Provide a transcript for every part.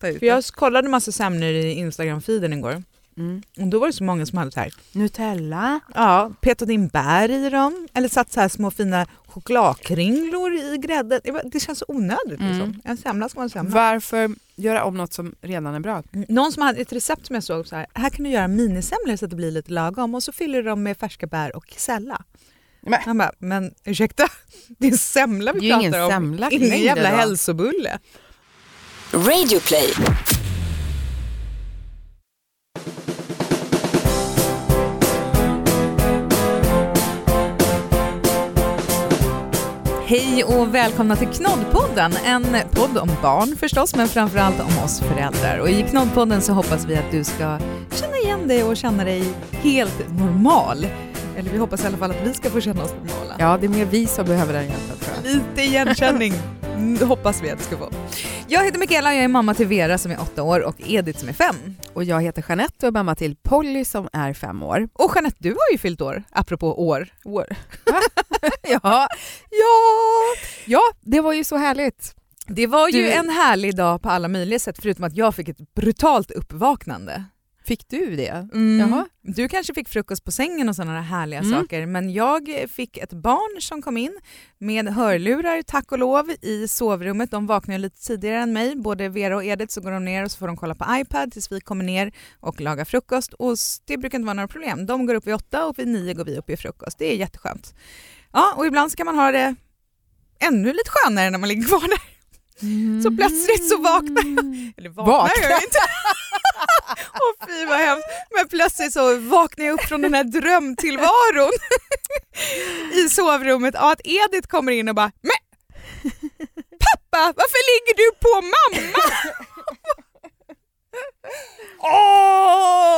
Ta ut För jag kollade massa semlor i Instagram-feeden igår mm. och då var det så många som hade så här, Nutella. ja, petat in bär i dem eller satt så här små fina chokladkringlor i grädden. Det var- Det känns så onödigt Mm. liksom. En semla ska vara en semla. Varför göra om något som redan är bra? Någon som hade ett recept som jag såg så här, här kan du göra minisemlor så att det blir lite lagom och så fyller du dem med färska bär och kesella. Men- Han bara, men ursäkta, det är semla vi pratar om. semla Ingen jävla hälsobulle. Radioplay. Hej och välkomna till Knoddpodden, en podd om barn förstås, men framförallt om oss föräldrar. Och i Knoddpodden så hoppas vi att du ska känna igen dig och känna dig helt normal. Eller vi hoppas i alla fall att vi ska få känna oss normala. Ja, det är mer vi som behöver den hjälpen tror jag. Lite igenkänning mm, hoppas vi att du ska få. Jag heter Mikaela och jag är mamma till Vera som är åtta år och Edith som är fem. Och jag heter Jeanette och är mamma till Polly som är fem år. Och Jeanette, du har ju fyllt år, apropå år. År. ja, ja, ja, det var ju så härligt. Det var ju Du- en härlig dag på alla möjliga sätt förutom att jag fick ett brutalt uppvaknande. Fick du det? Mm. Jaha. Du kanske fick frukost på sängen och sådana härliga Mm. saker men jag fick ett barn som kom in med hörlurar tack och lov i sovrummet. De vaknar lite tidigare än mig, både Vera och Edith så går de ner och så får de kolla på iPad tills vi kommer ner och lagar frukost och det brukar inte vara några problem. De går upp vid åtta och vid nio går vi upp i frukost. Det är jätteskönt. Ja, och ibland ska man ha det ännu lite skönare när man ligger kvar där. Så plötsligt så vaknar jag. Eller vaknar Vaknar. jag inte. Åh fy vad hemskt. Men plötsligt så vaknar jag upp från den här drömtillvaron i sovrummet av att Edith kommer in och bara Men pappa, varför ligger du på mamma? Åh!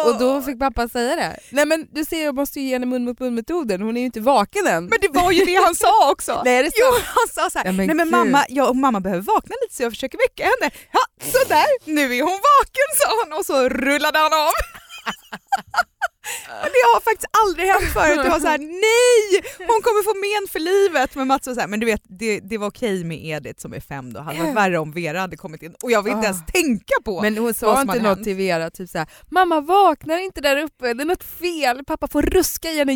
Och då fick pappa säga det. Nej men du ser jag måste ju ge henne mun mot mun metoden, hon är ju inte vaken än. Men det var ju det han sa också. Nej, det? Jo, han sa så här, Ja, men nej men mamma, jag och mamma behöver vakna lite så jag försöker väcka henne. Ja, sådär, nu är hon vaken sa han och så rullade han av. Och det har faktiskt aldrig hänt förut. Det var så här, nej, hon kommer få men för livet. Men Mats var så här, men du vet, det, det var okej med Edith som är fem då. Det hade varit värre om Vera hade kommit in. Och jag vill inte Ah. ens tänka på Men hon sa inte något till Vera, typ såhär “mamma vaknar inte där uppe, det är något fel, pappa får ruska i henne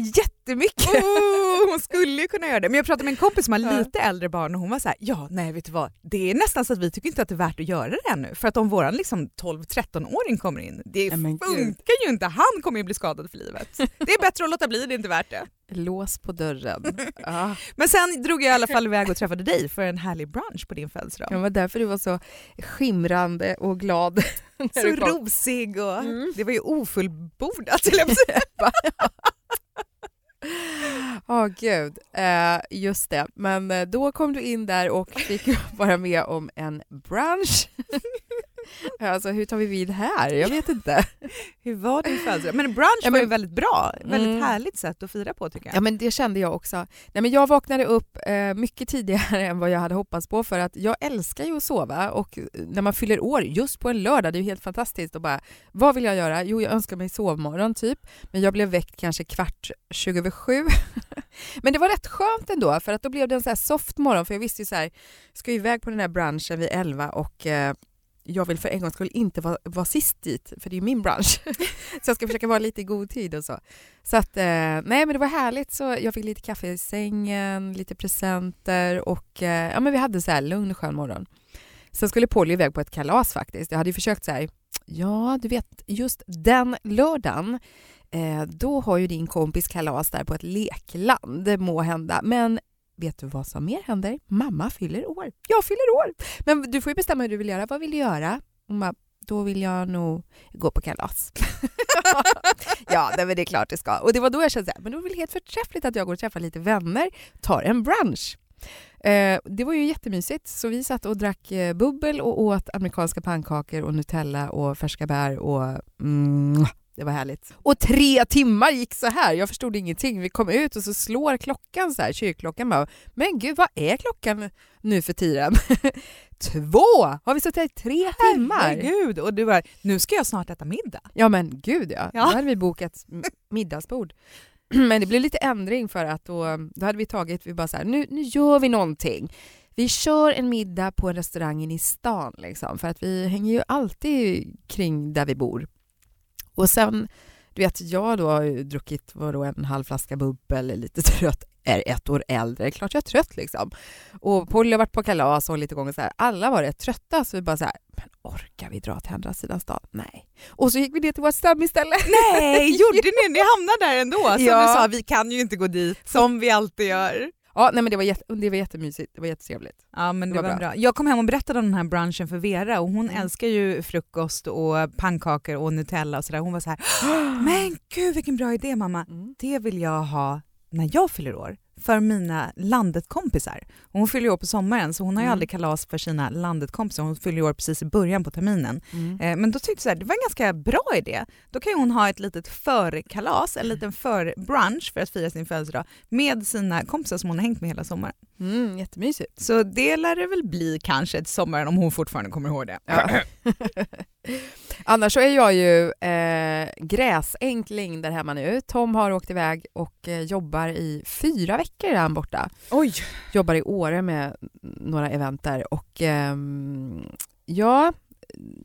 jättemycket”. Oh, hon skulle ju kunna göra det. Men jag pratade med en kompis som har Ja. lite äldre barn och hon var så här, ja nej vet du vad, det är nästan så att vi tycker inte att det är värt att göra det ännu. För att om våran liksom 12-13-åring kommer in, det gud. funkar ju inte, han kommer ju bli skadad för livet. Det är bättre att låta bli, det är inte värt det. Lås på dörren. Ja. Men sen drog jag i alla fall iväg och träffade dig för en härlig brunch på din födelsedag. Det var därför du var så skimrande och glad. Så rosig och Mm. det var ju ofullbordat höll jag på att oh, Ja gud, eh, just det. Men eh, då kom du in där och fick vara med om en brunch. alltså hur tar vi vid här? Jag vet inte. Hur var din födelsedag? Men brunch Ja, var ju men- väldigt bra, väldigt Mm. härligt sätt att fira på tycker jag. Ja men det kände jag också. Nej, men jag vaknade upp eh, mycket tidigare än vad jag hade hoppats på för att jag älskar ju att sova och eh, när man fyller år just på en lördag, det är ju helt fantastiskt och bara vad vill jag göra? Jo jag önskar mig sovmorgon typ men jag blev väckt kanske kvart 20 över sju. men det var rätt skönt ändå för att då blev det en så här soft morgon för jag visste ju så här, ska iväg på den här brunchen vid 11 och eh, jag vill för en gångs skull inte vara, vara sist dit, för det är min bransch. så jag ska försöka vara lite i god tid och så. Så att, eh, nej men det var härligt. Så jag fick lite kaffe i sängen, lite presenter och eh, ja, men vi hade så här lugn skön morgon. Sen skulle Polly iväg på ett kalas faktiskt. Jag hade försökt så här, ja du vet just den lördagen eh, då har ju din kompis kalas där på ett lekland, må hända. Men vet du vad som mer händer? Mamma fyller år. Jag fyller år. Men du får ju bestämma hur du vill göra. Vad vill du göra? Hon bara, då vill jag nog gå på kalas. ja, nej, men det är klart det ska. Och det var då jag kände att det var väl helt förträffligt att jag går och träffar lite vänner, tar en brunch. Eh, det var ju jättemysigt, så vi satt och drack eh, bubbel och åt amerikanska pannkakor och Nutella och färska bär och mm, det var härligt. Och tre timmar gick så här. Jag förstod ingenting. Vi kom ut och så slår klockan så här, kyrkklockan bara. Men gud, vad är klockan nu för tiden? Två! Har vi suttit här i tre timmar? Herregud, och du bara, nu ska jag snart äta middag. Ja men gud ja. Ja. Då hade vi bokat middagsbord. Men det blev lite ändring för att då, då hade vi tagit, vi bara så här, nu, nu gör vi någonting. vi kör en middag på en restaurang inne i stan liksom, för att vi hänger ju alltid kring där vi bor. Och sen, du vet, jag då har ju druckit vadå, en halv flaska bubbel, lite trött, är ett år äldre, klart jag är trött liksom. Och Polly har varit på kalas och lite gånger så här, alla var rätt trötta så vi bara så här, men orkar vi dra till andra sidan stan? Nej. Och så gick vi ner till vårt stammisställe. Nej, gjorde ni? Ni hamnade där ändå? Som Ja. du sa, vi kan ju inte gå dit som vi alltid gör. Ja, nej men det var, jätte, det var jättemysigt, det var jättetrevligt. Ja men det, Det var var bra. Jag kom hem och berättade om den här brunchen för Vera och hon Mm. älskar ju frukost och pannkakor och Nutella och sådär. Hon var så här, men gud vilken bra idé mamma. Mm. Det vill jag ha när jag fyller år för mina landet-kompisar. Hon fyller ju år på sommaren så hon har ju Mm. aldrig kalas för sina landet-kompisar. Hon fyller ju år precis i början på terminen. Mm. Eh, Men då tyckte jag här, det var en ganska bra idé. Då kan ju hon ha ett litet förkalas, en liten förbrunch för att fira sin födelsedag med sina kompisar som hon har hängt med hela sommaren. Mm, jättemysigt. Så det lär det väl bli kanske till sommaren om hon fortfarande kommer ihåg det. Ja. Annars så är jag ju eh, gräsänkling där hemma nu. Tom har åkt iväg och eh, jobbar i fyra veckor är han borta. Oj! Jobbar i Åre med några event där och ehm, ja,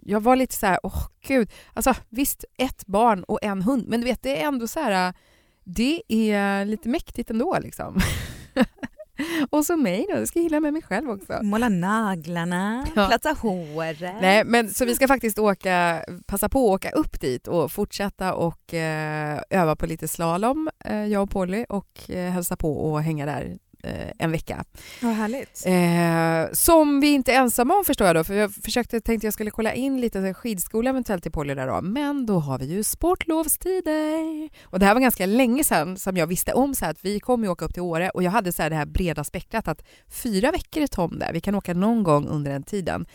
jag var lite så här, åh gud, alltså visst ett barn och en hund, men du vet det är ändå så här, det är lite mäktigt ändå liksom. och så mig då, jag ska gilla med mig själv också. Måla naglarna, Ja. platsa håret. Nej, men så vi ska faktiskt åka, passa på att åka upp dit och fortsätta och eh, öva på lite slalom, eh, jag och Polly, och eh, hälsa på och hänga där en vecka. Vad härligt. Eh, som vi inte är ensamma om förstår jag då, för jag försökte, tänkte jag skulle kolla in lite skidskola eventuellt till Polly där då, men då har vi ju sportlovstider. Och det här var ganska länge sedan som jag visste om så här att vi kommer ju åka upp till Åre och jag hade så här det här breda spektrat att fyra veckor är Tom där, vi kan åka någon gång under den tiden.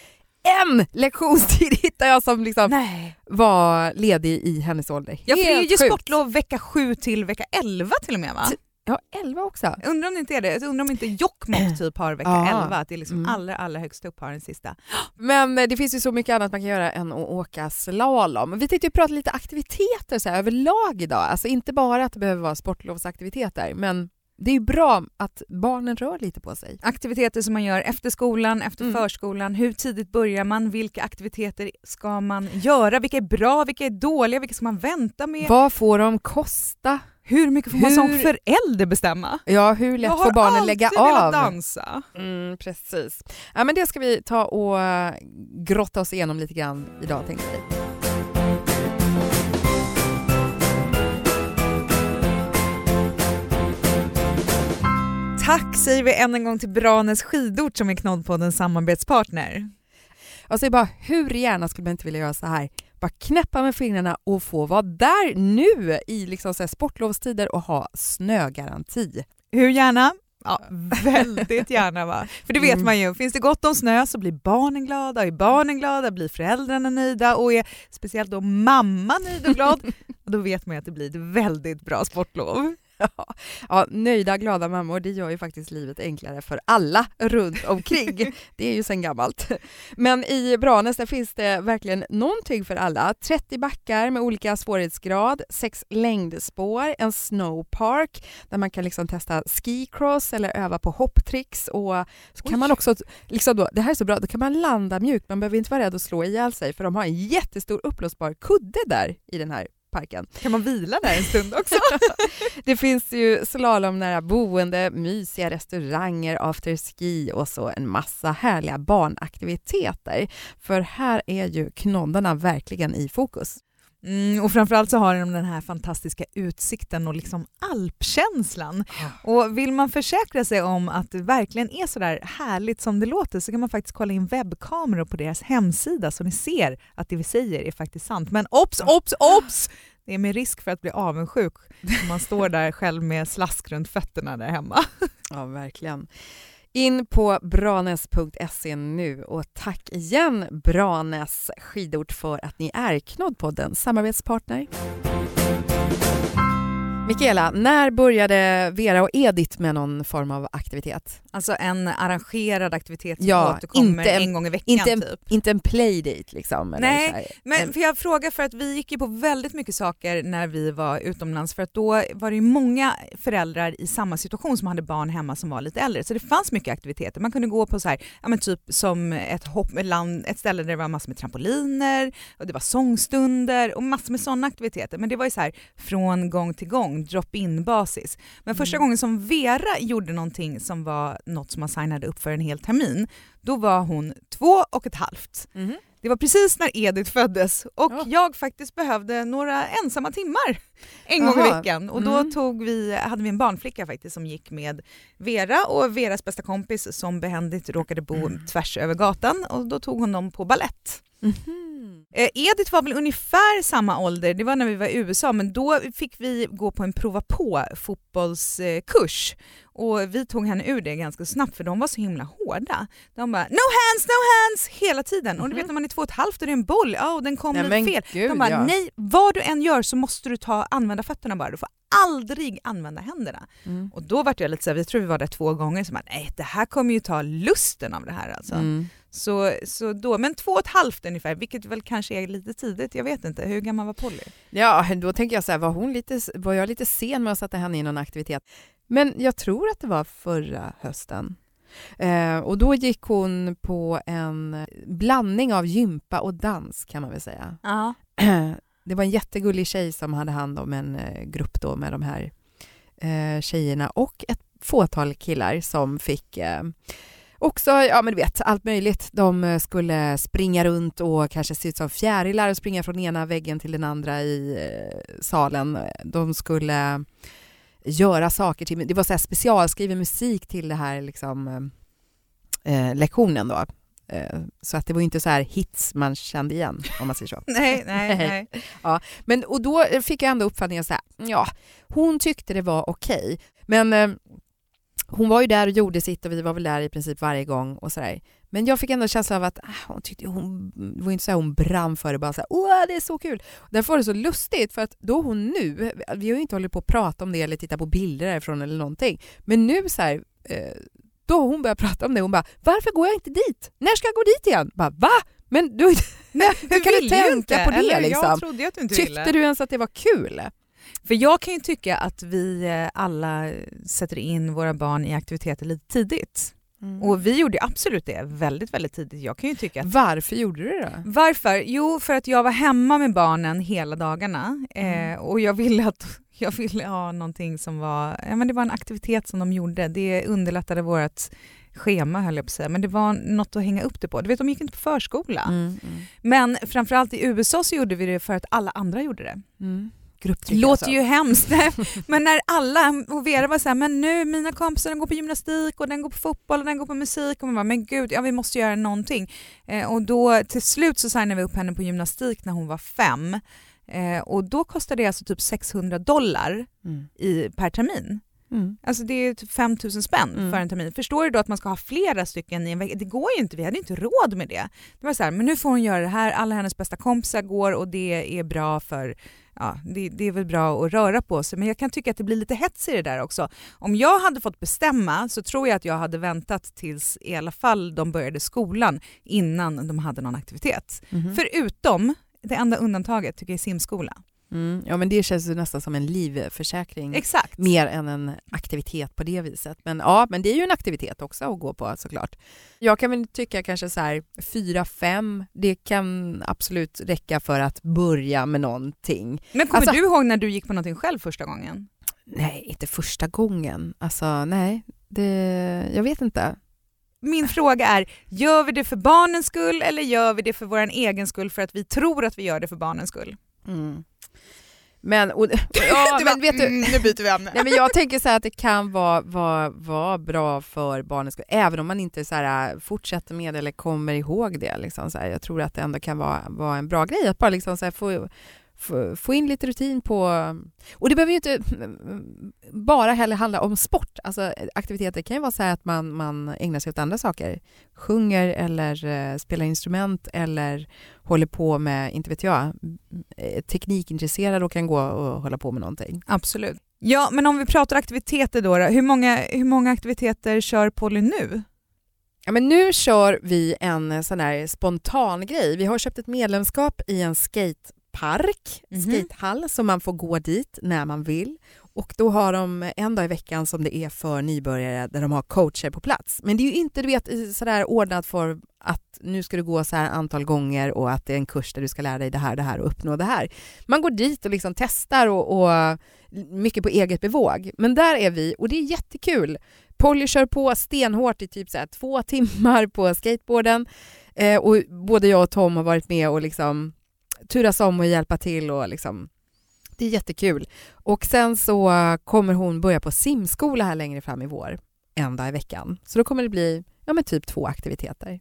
En lektionstid hittade jag som liksom Nej. var ledig i hennes ålder. Ja, för det är Helt ju sjukt. sportlov vecka 7 till vecka 11 till och med va? T- Ja, elva också. Jag undrar om det inte är det. Undrar om inte Jokkmokk typ har vecka Ja. 11, att det är liksom Mm. allra, allra högst upp har den sista. Men eh, det finns ju så mycket annat man kan göra än att åka slalom. Vi tänkte ju prata lite aktiviteter så här, överlag idag. Alltså inte bara att det behöver vara sportlovsaktiviteter, men det är bra att barnen rör lite på sig. Aktiviteter som man gör efter skolan, efter Mm. förskolan, hur tidigt börjar man, vilka aktiviteter ska man göra, vilka är bra, vilka är dåliga, vilka ska man vänta med, Vad får de kosta? Hur mycket får man som förälder bestämma? Ja, hur lätt får barnen lägga alltid velat av? dansa. Mm, precis. Ja, men det ska vi ta och eh, grotta oss igenom lite grann idag tänkte vi. Tack säger vi än en gång till Branäs skidort som är Knoddpoddens samarbetspartner. Jag säger bara, hur gärna skulle man inte vilja göra så här? Bara knäppa med fingrarna och få vara där nu i liksom så sportlovstider och ha snögaranti. Hur gärna? Ja, väldigt gärna va? För det vet Mm. man ju, finns det gott om snö så blir barnen glada, är barnen glada blir föräldrarna nöjda och är speciellt då mamma nöjd och glad, då vet man ju att det blir ett väldigt bra sportlov. Ja, ja, nöjda, glada mammor, det gör ju faktiskt livet enklare för alla runt omkring. Det är ju sen gammalt. Men i Branäs finns det verkligen någonting för alla. 30 backar med olika svårighetsgrad, sex längdspår, en snowpark där man kan liksom testa skicross eller öva på hopptricks och så kan Oj. man också, liksom då, det här är så bra, då kan man landa mjukt, man behöver inte vara rädd att slå ihjäl sig för de har en jättestor uppblåsbar kudde där i den här parken. Kan man vila där en stund också? Det finns ju slalomnära boende, mysiga restauranger, afterski och så en massa härliga barnaktiviteter. För här är ju knoddarna verkligen i fokus. Mm, och framförallt så har de den här fantastiska utsikten och liksom alpkänslan. Och vill man försäkra sig om att det verkligen är så där härligt som det låter så kan man faktiskt kolla in webbkameror på deras hemsida så ni ser att det vi säger är faktiskt sant. Men obs, obs, obs! Det är med risk för att bli avundsjuk om man står där själv med slask runt fötterna där hemma. Ja, verkligen. In på branes.se nu och tack igen Branes skidort för att ni är Knoddpoddens samarbetspartner. Mikaela, när började Vera och Edith med någon form av aktivitet? Alltså en arrangerad aktivitet som Ja, återkommer en- en gång i veckan inte en- typ. Inte en playdate liksom? Nej, här. Men En- för jag frågar för att vi gick ju på väldigt mycket saker när vi var utomlands för att då var det ju många föräldrar i samma situation som hade barn hemma som var lite äldre. Så det fanns mycket aktiviteter. Man kunde gå på så här, ja men typ som ett, hopp, land, ett ställe där det var massor med trampoliner och det var sångstunder och massor med sådana aktiviteter. Men det var ju så här från gång till gång, drop-in basis. Men första Mm. gången som Vera gjorde någonting som var något som man signade upp för en hel termin, då var hon två och ett halvt. Mhm. Det var precis när Edith föddes och Ja. jag faktiskt behövde några ensamma timmar en gång i Aha. veckan. Och då Mm. tog vi, hade vi en barnflicka faktiskt som gick med Vera och Veras bästa kompis som behändigt råkade bo Mm. tvärs över gatan och då tog hon dem på ballett. Mhm. Eh, Edith var väl ungefär samma ålder, det var när vi var i USA, men då fick vi gå på en prova på fotbollskurs. Och vi tog henne ur det ganska snabbt för de var så himla hårda. De bara “no hands, no hands” hela tiden. Och du vet när man är två och ett halvt och det är en boll, ja och den kom Nej, lite men fel. gud, De bara ja. “nej, vad du än gör så måste du ta, använda fötterna bara, du får aldrig använda händerna”. Mm. Och då var jag lite såhär, jag tror vi var där två gånger, så man, nej det här kommer ju ta lusten av det här alltså. Mm. Så, så då, men två och ett halvt ungefär, vilket väl kanske är lite tidigt, jag vet inte. Hur gammal var Polly? Ja, då tänker jag så här, var, hon lite, var jag lite sen med att sätta henne i någon aktivitet? Men jag tror att det var förra hösten. Eh, och då gick hon på en blandning av gympa och dans kan man väl säga. Ja. Det var en jättegullig tjej som hade hand om en eh, grupp då med de här eh, tjejerna och ett fåtal killar som fick eh, också, ja men du vet, allt möjligt. De eh, skulle springa runt och kanske se ut som fjärilar och springa från ena väggen till den andra i eh, salen. De skulle göra saker till, det var så här specialskriven musik till det här liksom, eh, lektionen då. Eh, så att det var inte så här hits man kände igen om man säger så. Nej, nej, nej. Men, och då fick jag ändå uppfattningen så här, ja, hon tyckte det var okej. Men eh, hon var ju där och gjorde sitt och vi var väl där i princip varje gång och sådär. Men jag fick ändå känslan av att ah, hon tyckte hon, det var inte så här hon brann för det, bara så här, åh det är så kul. Därför var det så lustigt för att då hon nu, vi har ju inte hållit på att prata om det eller titta på bilder därifrån eller någonting, men nu så här, eh, då hon började prata om det, hon bara, varför går jag inte dit? När ska jag gå dit igen? Bara, va? Men du, nej hur kan du vill ju tänka inte, på det eller? liksom? Du inte ville. Tyckte du ens att det var kul? För jag kan ju tycka att vi eh, alla sätter in våra barn i aktiviteter lite tidigt. Mm. Och vi gjorde absolut det väldigt, väldigt tidigt. Jag kan ju tycka att Varför gjorde du det då? Varför? Jo, för att jag var hemma med barnen hela dagarna eh, och jag ville, att, jag ville ha någonting som var, ja, men det var en aktivitet som de gjorde. Det underlättade vårt schema höll jag på att säga, men det var något att hänga upp det på. Du vet, de gick inte på förskola. Mm, mm, Men framförallt i USA så gjorde vi det för att alla andra gjorde det. mm. Det Grupptryck låter alltså. ju hemskt, men när alla, och Vera var så här, men nu mina kompisar den går på gymnastik och den går på fotboll och den går på musik och man bara, men gud, ja vi måste göra någonting. Eh, och då till slut så signade vi upp henne på gymnastik när hon var fem eh, och då kostade det alltså typ 600 dollar Mm. i, per termin. Mm. Alltså det är typ 5 000 spänn Mm. för en termin. Förstår du då att man ska ha flera stycken i en vecka? Det går ju inte, vi hade inte råd med det. Det var så här, men nu får hon göra det här, alla hennes bästa kompisar går och det är bra för Ja, det, det är väl bra att röra på sig men jag kan tycka att det blir lite hets i det där också. Om jag hade fått bestämma så tror jag att jag hade väntat tills i alla fall de började skolan innan de hade någon aktivitet. Mhm. Förutom, det enda undantaget tycker jag är simskola. Mm. Ja men det känns ju nästan som en livförsäkring. Exakt. Mer än en aktivitet på det viset. Men ja, men det är ju en aktivitet också att gå på såklart. Jag kan väl tycka kanske så här fyra, fem, det kan absolut räcka för att börja med någonting. Men kommer Alltså- du ihåg när du gick på någonting själv första gången? Nej, inte första gången. Alltså nej, det, jag vet inte. Min fråga är, gör vi det för barnens skull eller gör vi det för vår egen skull för att vi tror att vi gör det för barnens skull? Mm. Men, och, ja, men vet du, nu byter vi ämne. Nej, men jag tänker så här att det kan vara, vara, vara bra för barnens skull, även om man inte så här, fortsätter med det eller kommer ihåg det. Liksom, så här. Jag tror att det ändå kan vara, vara en bra grej att bara liksom, så här, få, få, in lite rutin på... Och det behöver ju inte bara heller handla om sport. Alltså, aktiviteter kan ju vara så här att man, man ägnar sig åt andra saker. Sjunger eller eh, spelar instrument eller håller på med, inte vet jag, eh, teknikintresserad och kan gå och hålla på med någonting. Absolut. Ja, men om vi pratar aktiviteter då, då hur, många, hur många aktiviteter kör Polly nu? Ja, men nu kör vi en sån här spontan grej. Vi har köpt ett medlemskap i en skatepark, Mhm. skatehall, så man får gå dit när man vill. Och då har de en dag i veckan som det är för nybörjare där de har coacher på plats. Men det är ju inte du vet, sådär ordnat för att nu ska du gå så här antal gånger och att det är en kurs där du ska lära dig det här, det här och uppnå det här. Man går dit och liksom testar och, och mycket på eget bevåg. Men där är vi och det är jättekul. Polly kör på stenhårt i typ så två timmar på skateboarden eh, och både jag och Tom har varit med och liksom turas om och hjälpa till och liksom det är jättekul. Och sen så eh, kommer hon börja på simskola här längre fram i vår, en dag i veckan. Så då kommer det bli ja, men typ två aktiviteter.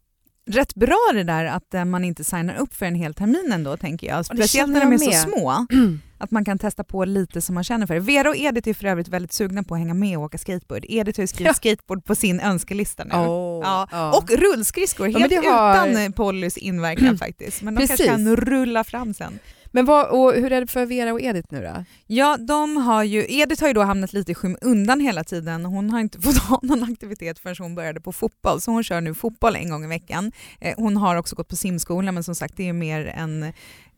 Rätt bra det där att eh, man inte signar upp för en hel termin ändå tänker jag. Speciellt när de är så små. Att man kan testa på lite som man känner för. Vera och Edith är för övrigt väldigt sugna på att hänga med och åka skateboard. Edith har ju skrivit Ja. skateboard på sin önskelista nu. Oh, Ja. Och rullskridskor, Ja, helt det har- utan Pollys inverkan faktiskt. Men de kanske Precis. kan rulla fram sen. Men vad, och hur är det för Vera och Edith nu då? Ja, de har ju, Edith har ju då hamnat lite i skymundan hela tiden. Hon har inte fått ha någon aktivitet förrän hon började på fotboll, så hon kör nu fotboll en gång i veckan. Eh, hon har också gått på simskola, men som sagt det är mer en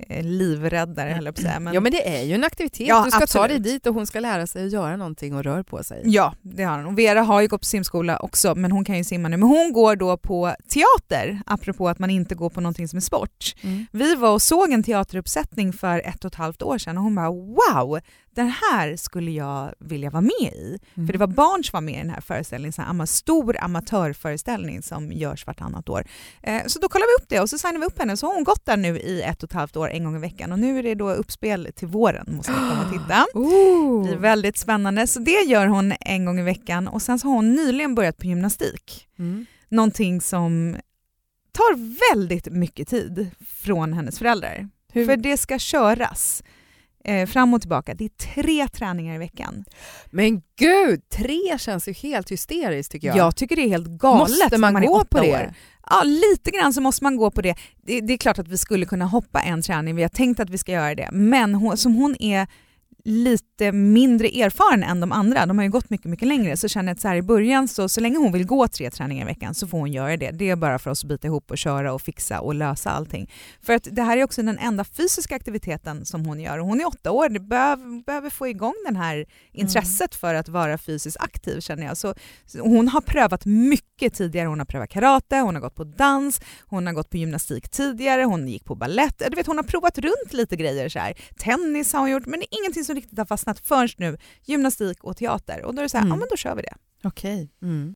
livräddare höll jag på att säga. Men, Ja men det är ju en aktivitet, Ja, du ska ta absolut. dig dit och hon ska lära sig att göra någonting och rör på sig. Ja, det har hon. Och Vera har ju gått på simskola också, men hon kan ju simma nu. Men hon går då på teater, apropå att man inte går på någonting som är sport. Mm. Vi var och såg en teateruppsättning för ett och ett halvt år sedan och hon bara wow, den här skulle jag vilja vara med i. Mm. För det var barn som var med i den här föreställningen, en ama- stor amatörföreställning som görs vartannat år. Eh, så då kollade vi upp det och så signade vi upp henne. Så har hon gått där nu i ett och ett halvt år, en gång i veckan. Och nu är det då uppspel till våren, måste ni komma och titta. Det Oh. blir väldigt spännande. Så det gör hon en gång i veckan och sen så har hon nyligen börjat på gymnastik. Mm. Någonting som tar väldigt mycket tid från hennes föräldrar. Hur- För det ska köras eh, fram och tillbaka. Det är tre träningar i veckan. Men gud, tre känns ju helt hysteriskt tycker jag. Jag tycker det är helt galet Måste man man gå på det? år. Ja, lite grann så måste man gå på det. det. Det är klart att vi skulle kunna hoppa en träning, vi har tänkt att vi ska göra det. Men hon, som hon är lite mindre erfaren än de andra, de har ju gått mycket, mycket längre, så känner jag att så här i början, så, så länge hon vill gå tre träningar i veckan så får hon göra det. Det är bara för oss att bita ihop och köra och fixa och lösa allting. För att det här är också den enda fysiska aktiviteten som hon gör. Och hon är åtta år, det behöver, behöver få igång det här intresset för att vara fysiskt aktiv känner jag. Så, så hon har prövat mycket tidigare. Hon har prövat karate, hon har gått på dans, hon har gått på gymnastik tidigare, hon gick på ballett. Du vet, hon har provat runt lite grejer. Så här. Tennis har hon gjort, men det är ingenting som riktigt har fastnat förrän nu. Gymnastik och teater. Och då är det så här, Mm. ja men då kör vi det. Okej. Mm.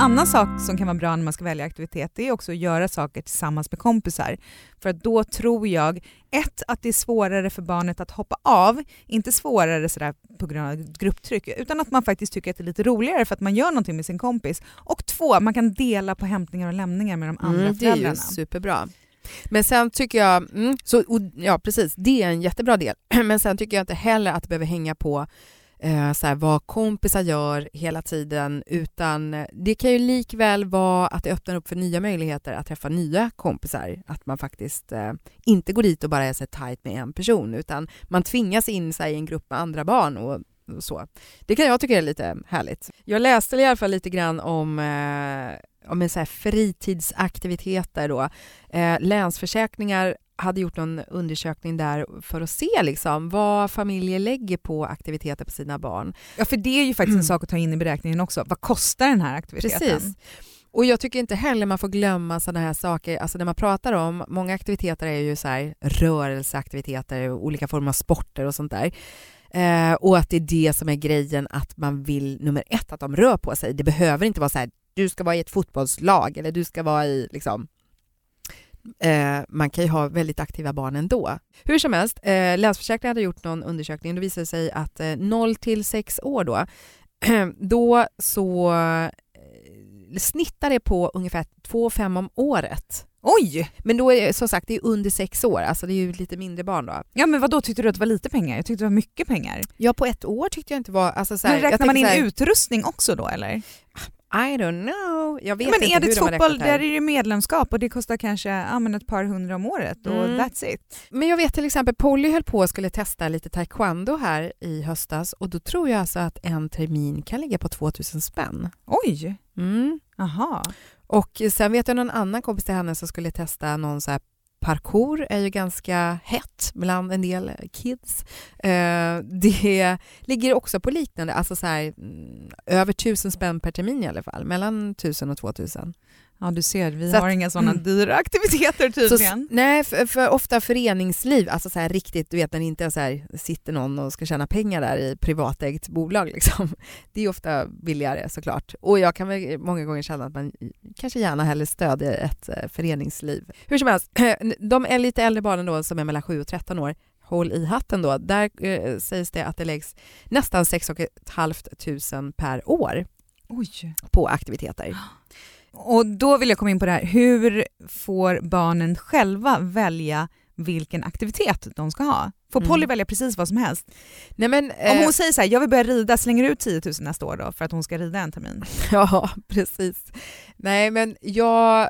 annan sak som kan vara bra när man ska välja aktivitet det är också att göra saker tillsammans med kompisar. För att då tror jag, ett, att det är svårare för barnet att hoppa av, inte svårare sådär på grund av grupptryck, utan att man faktiskt tycker att det är lite roligare för att man gör någonting med sin kompis. Och två, man kan dela på hämtningar och lämningar med de andra Mm, det är ju föräldrarna. superbra. Men sen tycker jag, mm, så, och, ja precis, det är en jättebra del. Men sen tycker jag inte heller att det behöver hänga på eh, så här, vad kompisar gör hela tiden, utan det kan ju likväl vara att det öppnar upp för nya möjligheter att träffa nya kompisar. Att man faktiskt eh, inte går dit och bara är så tajt med en person, utan man tvingas in så här, i en grupp med andra barn och och så. Det kan jag tycka är lite härligt. Jag läste i alla fall lite grann om, eh, om en så här fritidsaktiviteter då. Eh, Länsförsäkringar hade gjort någon undersökning där för att se liksom vad familjer lägger på aktiviteter på sina barn. Ja, för det är ju faktiskt en sak att ta in i beräkningen också. Vad kostar den här aktiviteten? Precis. Och jag tycker inte heller man får glömma sådana här saker, alltså när man pratar om, många aktiviteter är ju så här rörelseaktiviteter, olika former av sporter och sånt där. Eh, och att det är det som är grejen, att man vill nummer ett, att de rör på sig. Det behöver inte vara så här, du ska vara i ett fotbollslag eller du ska vara i liksom Eh, man kan ju ha väldigt aktiva barn ändå. Hur som helst, eh, Länsförsäkringen hade gjort någon undersökning. Det visade sig att eh, 0 till 6 år då, då så eh, snittar det på ungefär 2,5 om året. Oj! Men då är det som sagt det är under sex år, alltså det är ju lite mindre barn då. Ja men vad då tyckte du att det var lite pengar? Jag tyckte det var mycket pengar. Ja, på ett år tyckte jag inte var... Alltså, så här, men räknar man in här, utrustning också då eller? I don't know. Jag vet men inte hur Ediths de har fotboll, där är det medlemskap och det kostar kanske men ett par hundra om året och Mm. that's it. Men jag vet till exempel Polly höll på och skulle testa lite taekwondo här i höstas och då tror jag alltså att en termin kan ligga på 2000 spänn. Oj! Mm. Aha. Och sen vet jag någon annan kompis till henne som skulle testa någon så här Parkour är ju ganska hett bland en del kids. Eh, det ligger också på liknande, alltså så här, mm, över tusen spänn per termin i alla fall, mellan tusen och två tusen. Ja du ser, vi Så har att- inga sådana mm. dyra aktiviteter Så, tydligen. nej, för, för ofta föreningsliv, alltså så här riktigt, du vet när det inte är så här, sitter någon och ska tjäna pengar där i privatägt bolag liksom. Det är ofta billigare såklart. Och jag kan väl många gånger känna att man kanske gärna hellre stödjer ett eh, föreningsliv. Hur som helst, de är lite äldre barnen då som är mellan 7 och 13 år, håll i hatten då, där eh, sägs det att det läggs nästan 6 500 per år Oj. på aktiviteter. Och då vill jag komma in på det här, hur får barnen själva välja vilken aktivitet de ska ha? Får Mm. Polly välja precis vad som helst? Nej men, Om eh, hon säger så här, jag vill börja rida, slänger ut 10 000 nästa år då för att hon ska rida en termin? Ja, precis. Nej, men jag...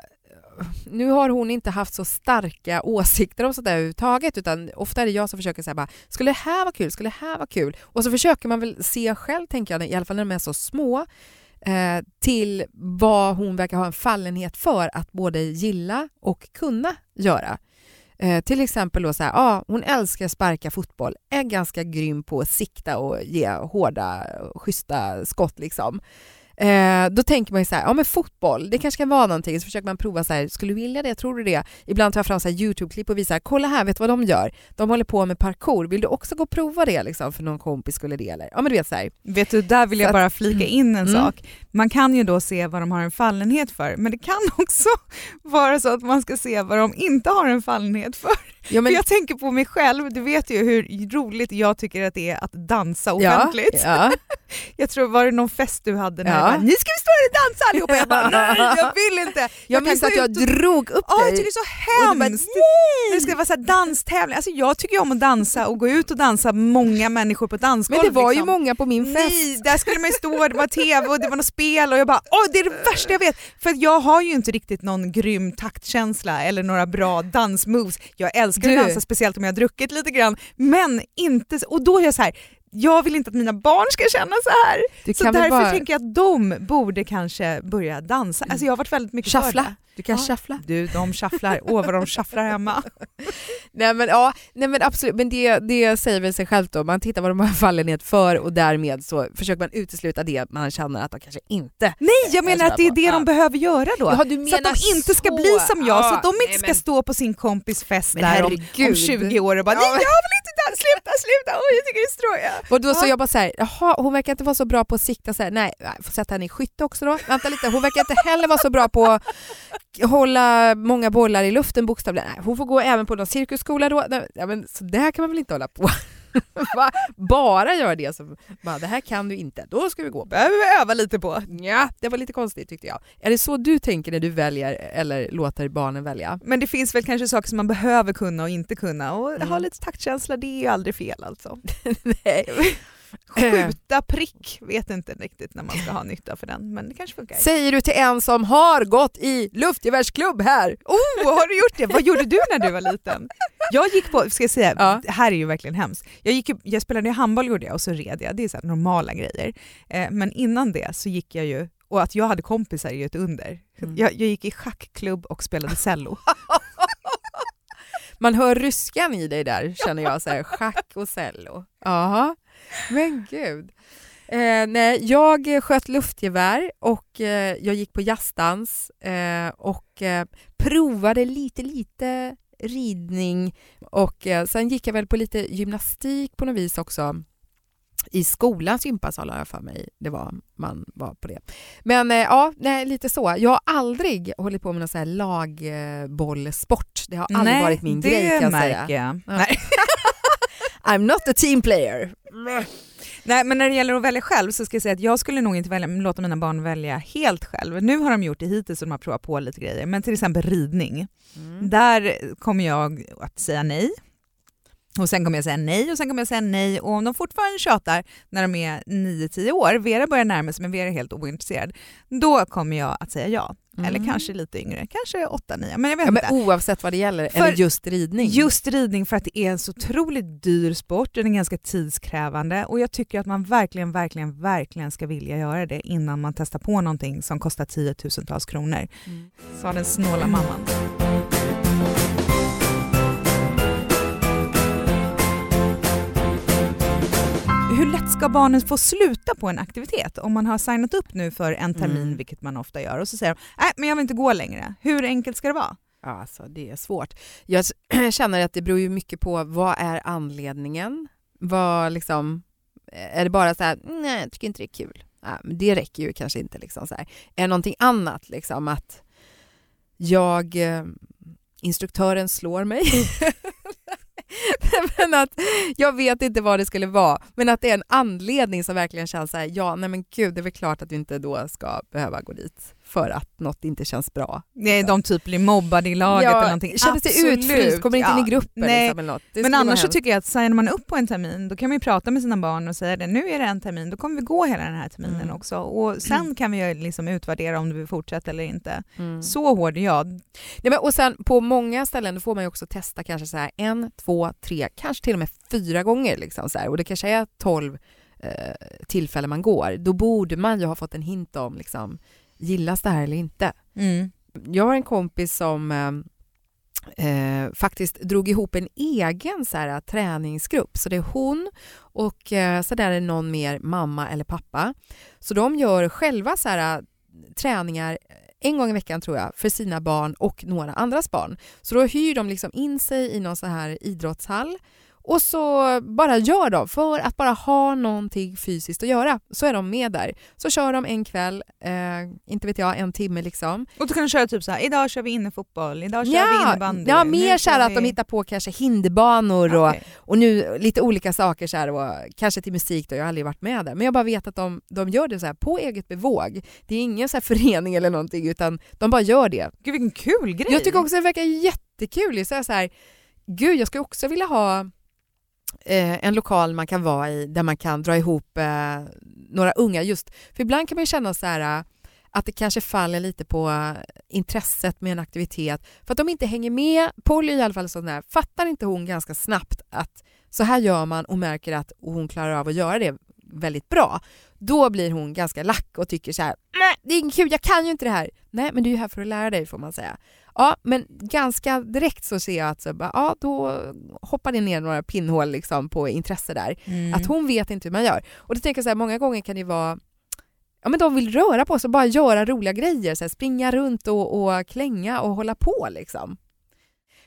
Nu har hon inte haft så starka åsikter om sånt där överhuvudtaget utan ofta är det jag som försöker säga bara skulle det här vara kul, skulle det här vara kul? Och så försöker man väl se själv, tänker jag, i alla fall när de är så små, eh, till vad hon verkar ha en fallenhet för att både gilla och kunna göra. Eh, till exempel då så här, ah, hon älskar sparka fotboll, är ganska grym på att sikta och ge hårda, schyssta skott liksom. Eh, då tänker man ju så här, ja men fotboll, det kanske kan vara någonting. Så försöker man prova så här, skulle du vilja det? Tror du det? Ibland tar jag fram så Youtube-klipp och visar, kolla här, vet du vad de gör? De håller på med parkour, vill du också gå och prova det liksom? För någon kompis skulle det eller? Ja men du vet så här. Vet du, där vill jag att- bara flika in en Mm. sak. Man kan ju då se vad de har en fallenhet för, men det kan också vara så att man ska se vad de inte har en fallenhet för. Ja, För jag tänker på mig själv, du vet ju hur roligt jag tycker att det är att dansa offentligt. Ja, Jag tror, var det någon fest du hade när Ja. Bara, ni ska vi stå här och dansa allihopa? Jag bara, nej jag vill inte. jag kan minns att jag och- drog upp jag dig. tycker det är så bara, hemskt! När det ska vara så här danstävling. Alltså jag tycker ju om att dansa och gå ut och dansa många människor på dansgolv. Men det var ju liksom. många på min fest. Nej, där skulle man ju stå, det var tv och det var något spel och jag bara åh det är det värsta jag vet. För jag har ju inte riktigt någon grym taktkänsla eller några bra dansmoves. Jag älskar Du. att dansa speciellt om jag har druckit lite grann men inte, och då är jag så här. Jag vill inte att mina barn ska känna så här. Så därför bara tänker jag att de borde kanske börja dansa. Alltså jag har varit väldigt mycket för shuffla. det. Du kan Ja. shuffla. Du, de shufflar. Åh vad de shufflar hemma. Nej men, ja, nej men absolut, men det, det säger väl sig självt då. Man tittar vad de har fallenhet för och därmed så försöker man utesluta det man känner att de kanske inte Nej, jag menar att det är det Ja. de behöver göra då. Jaha, du så att de menar inte ska så. bli som jag, så Ja, att de inte nej, ska men- stå på sin kompis fest Men där om, om herregud. 20 år och bara Ja, jag vill inte dansa, sluta, sluta, oj jag tycker det är stråja. Och då så Ja. jag bara såhär, jaha hon verkar inte vara så bra på att sikta så här. nej jag får sätta henne i skytte också då. Vänta lite, hon verkar inte heller vara så bra på hålla många bollar i luften bokstavligen. Nej, hon får gå även på någon cirkusskola då. Nej, Ja, men så där kan man väl inte hålla på. Bara göra det som, bara, det här kan du inte, då ska vi gå. behöver vi öva lite på. Ja, det var lite konstigt tyckte jag. Är det så du tänker när du väljer eller låter barnen välja? Men det finns väl kanske saker som man behöver kunna och inte kunna och Mm. ha lite taktkänsla det är ju aldrig fel alltså. Nej. Skjuta prick, vet inte riktigt när man ska ha nytta för den men det kanske funkar. Säger du till en som har gått i luftgevärsklubb här. Oh, har du gjort det? Vad gjorde du när du var liten? Jag gick på, ska jag säga, Ja. det här är ju verkligen hemskt. Jag, gick, jag spelade handboll gjorde jag och så red jag, det är så normala grejer. Eh, men innan det så gick jag ju, och att jag hade kompisar är ju ett under. Mm. Jag, jag gick i schackklubb och spelade cello. Man hör ryskan i dig där känner jag, så här, schack och cello. Jaha, men gud. Eh, nej, jag sköt luftgevär och eh, jag gick på jazzdans eh, och eh, provade lite, lite ridning och eh, sen gick jag väl på lite gymnastik på något vis också. I skolans gympasal har jag för mig det var man var på det. Men eh, ja, nej, lite så. Jag har aldrig hållit på med någon sån här lagbollsport. Det har aldrig Nej, varit min det grej kan jag märker säga. jag. Ja. Nej. I'm not a team player. Nej, men när det gäller att välja själv så ska jag säga att jag skulle nog inte välja, låta mina barn välja helt själv. Nu har de gjort det hittills och de har provat på lite grejer, men till exempel ridning. Mm. Där kommer jag att säga nej. Och sen kommer jag säga nej och sen kommer jag säga nej och om de fortfarande tjatar när de är 9-10 år, Vera börjar närma sig men Vera är helt ointresserad, då kommer jag att säga ja. Mm. Eller kanske lite yngre, kanske 8-9, men jag vet Ja, men inte. oavsett vad det gäller, För eller just ridning. Just ridning för att det är en så otroligt dyr sport, den är ganska tidskrävande och jag tycker att man verkligen, verkligen, verkligen ska vilja göra det innan man testar på någonting som kostar tiotusentals kronor. Mm. Sa den snåla mamman. Hur lätt ska barnen få sluta på en aktivitet om man har signat upp nu för en termin, Mm. vilket man ofta gör, och så säger de nej men jag vill inte gå längre. Hur enkelt ska det vara? Ja, alltså, det är svårt. Jag känner att det beror ju mycket på vad är anledningen? Vad liksom, är det bara så här, nej jag tycker inte det är kul. Ja, men det räcker ju kanske inte. Liksom så här. Är det någonting annat, liksom att jag, eh, instruktören slår mig? men att jag vet inte vad det skulle vara, men att det är en anledning som verkligen känns så här, ja nej men gud det är väl klart att du inte då ska behöva gå dit för att något inte känns bra. Nej, de typ blir mobbade i laget eller någonting. Känner sig utfryst, kommer inte in i Ja. gruppen Nej. liksom, eller något. Men annars så tycker jag att signar man upp på en termin då kan man ju prata med sina barn och säga det. Nu är det en termin, då kommer vi gå hela den här terminen Mm. också. Och sen kan vi liksom utvärdera om du vill fortsätta eller inte. Mm. Så hård är jag. Nej, men, och sen på många ställen får man ju också testa kanske så här en, två, tre, kanske till och med fyra gånger. Liksom så här. Och det kanske är tolv eh, tillfällen man går. Då borde man ju ha fått en hint om liksom, gillas det här eller inte. Mm. Jag har en kompis som eh, eh, faktiskt drog ihop en egen så här, träningsgrupp. Så det är hon och eh, så där är någon mer mamma eller pappa. Så de gör själva så här, träningar en gång i veckan tror jag för sina barn och några andras barn. Så då hyr de liksom in sig i någon så här idrottshall och så bara gör de för att bara ha någonting fysiskt att göra. Så är de med där. Så kör de en kväll, eh, inte vet jag, en timme liksom. Och då kan du köra typ så här, idag kör vi innefotboll, idag kör vi Ja, innebandy. ja mer så här att vi- de hittar på kanske hinderbanor och, Okej. och nu lite olika saker så här och kanske till musik då, jag har aldrig varit med där. Men jag bara vet att de, de gör det så här på eget bevåg. Det är ingen så här förening eller någonting utan de bara gör det. Gud vilken kul grej! Jag tycker också det verkar jättekul. Så jag så här, gud jag skulle också vilja ha eh, en lokal man kan vara i där man kan dra ihop eh, några unga just. För ibland kan man ju känna så här eh, att det kanske faller lite på eh, intresset med en aktivitet för att de inte hänger med. Polly i alla fall sån där, fattar inte hon ganska snabbt att så här gör man och märker att hon klarar av att göra det väldigt bra. Då blir hon ganska lack och tycker så här, nej det är inget kul, jag kan ju inte det här. Nej men du är ju här för att lära dig får man säga. Ja, men ganska direkt så ser jag att så bara, ja, då hoppar det ner några pinnhål liksom på intresse där. Mm. Att hon vet inte hur man gör. Och det tänker jag så här, många gånger kan det vara Ja men de vill röra på sig och bara göra roliga grejer, så här, springa runt och, och klänga och hålla på liksom.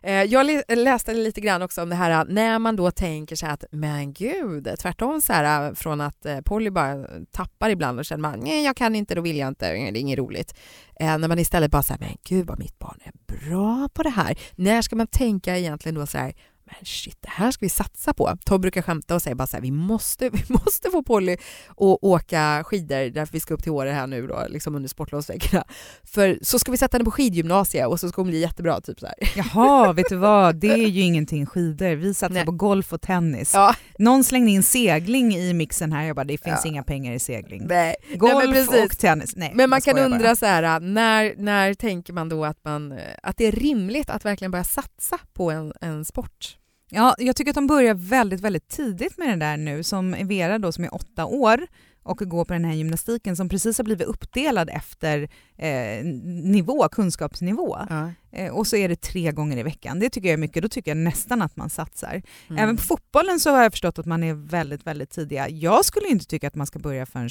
Eh, jag läste lite grann också om det här äh, när man då tänker så här att men gud, tvärtom så här äh, från att äh, Polly bara tappar ibland och känner man nej jag kan inte, då vill jag inte, det är inget roligt. Eh, när man istället bara säger men gud vad mitt barn är bra på det här. När ska man tänka egentligen då så här men shit, det här ska vi satsa på. Tom brukar skämta och säga bara så här, vi måste, vi måste få Polly att åka skidor därför vi ska upp till Åre här nu då, liksom under sportlovsveckorna. För så ska vi sätta henne på skidgymnasiet och så ska hon bli jättebra, typ så här. Jaha, vet du vad? Det är ju ingenting skidor. Vi satsar Nej. på golf och tennis. Ja, Någon slängde in segling i mixen här. Jag bara, det finns Ja. inga pengar i segling. nej. Golf Nej, och tennis. Nej, Men man kan skojar bara. undra så här, när, när tänker man då att, man, att det är rimligt att verkligen börja satsa på en, en sport? Ja, jag tycker att de börjar väldigt, väldigt tidigt med det där nu. Som Vera då som är åtta år och går på den här gymnastiken som precis har blivit uppdelad efter eh, nivå, kunskapsnivå. Ja. Eh, och så är det tre gånger i veckan. Det tycker jag är mycket. Då tycker jag nästan att man satsar. Mm. Även på fotbollen så har jag förstått att man är väldigt, väldigt tidiga. Jag skulle inte tycka att man ska börja förrän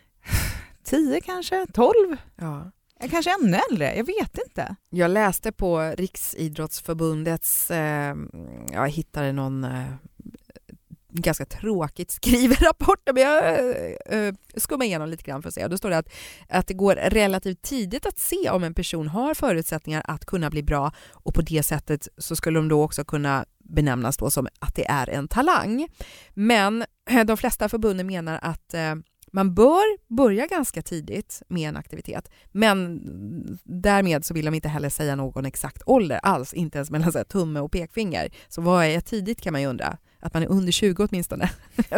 10 kanske, 12, Ja kanske ännu äldre. Jag vet inte. Jag läste på Riksidrottsförbundets, eh, jag hittade någon eh, ganska tråkigt skriven rapport, men jag eh, skummar igenom lite grann för att se. Då står det att, att det går relativt tidigt att se om en person har förutsättningar att kunna bli bra och på det sättet så skulle de då också kunna benämnas då som att det är en talang. Men eh, de flesta förbunden menar att eh, man bör börja ganska tidigt med en aktivitet, men därmed så vill de inte heller säga någon exakt ålder alls, inte ens mellan så tumme och pekfinger. Så vad är tidigt kan man ju undra? Att man är under 20 åtminstone.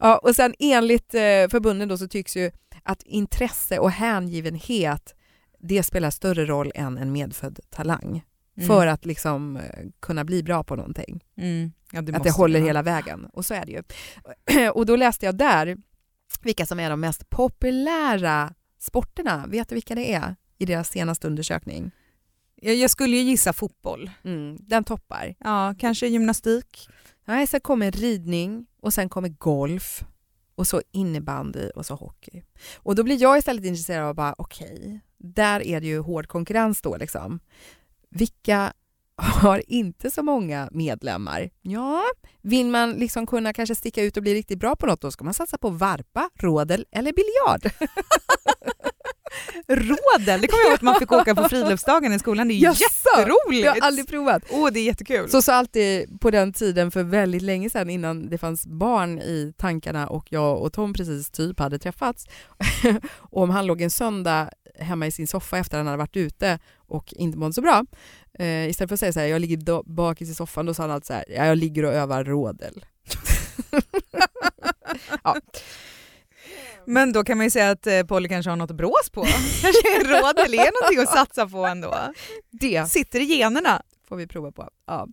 ja, och sen enligt eh, förbunden då så tycks ju att intresse och hängivenhet det spelar större roll än en medfödd talang mm. för att liksom eh, kunna bli bra på någonting. Mm. Ja, det att det håller hela vägen. Och så är det ju. och då läste jag där vilka som är de mest populära sporterna. Vet du vilka det är i deras senaste undersökning? Jag skulle ju gissa fotboll. Mm, den toppar. Ja, kanske gymnastik. Nej, sen kommer ridning och sen kommer golf och så innebandy och så hockey. Och då blir jag istället intresserad av bara okej, okay, där är det ju hård konkurrens då liksom. Vilka har inte så många medlemmar. Ja, vill man liksom kunna kanske sticka ut och bli riktigt bra på något, då ska man satsa på varpa, rådel eller biljard. Rådel, det kommer jag ihåg att man fick åka på friluftsdagen i skolan. Det är Jaså, jätteroligt! Jag har aldrig provat. Åh, oh, det är jättekul. Så sa alltid på den tiden för väldigt länge sedan innan det fanns barn i tankarna och jag och Tom precis typ hade träffats. och om han låg en söndag hemma i sin soffa efter att han hade varit ute och inte mådde så bra. Eh, istället för att säga så här, jag ligger bakis i soffan, då sa han alltid så här, ja, jag ligger och övar rådel. ja. Men då kan man ju säga att eh, Polly kanske har något brås på. kanske rådel är någonting att satsa på ändå. Det sitter i generna. Får vi prova på. Ja.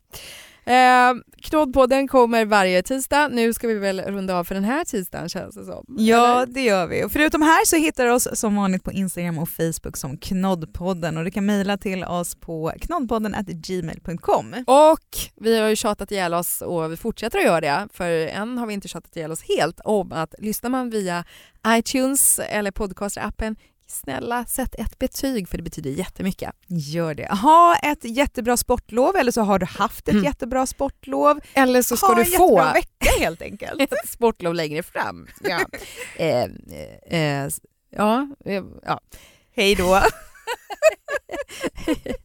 Eh, Knoddpodden kommer varje tisdag. Nu ska vi väl runda av för den här tisdagen känns det som. Ja, eller? det gör vi. Och förutom här så hittar du oss som vanligt på Instagram och Facebook som Knoddpodden och du kan mejla till oss på knoddpodden gmail.com. Och vi har ju tjatat ihjäl oss och vi fortsätter att göra det, för än har vi inte tjatat ihjäl oss helt om att lyssnar man via iTunes eller podcasterappen snälla sätt ett betyg för det betyder jättemycket. Gör det. Ha ett jättebra sportlov eller så har du haft ett mm. jättebra sportlov. Eller så ska ha du få en vecka helt enkelt. sportlov längre fram. Ja. eh, eh ja, eh, ja. Hej då.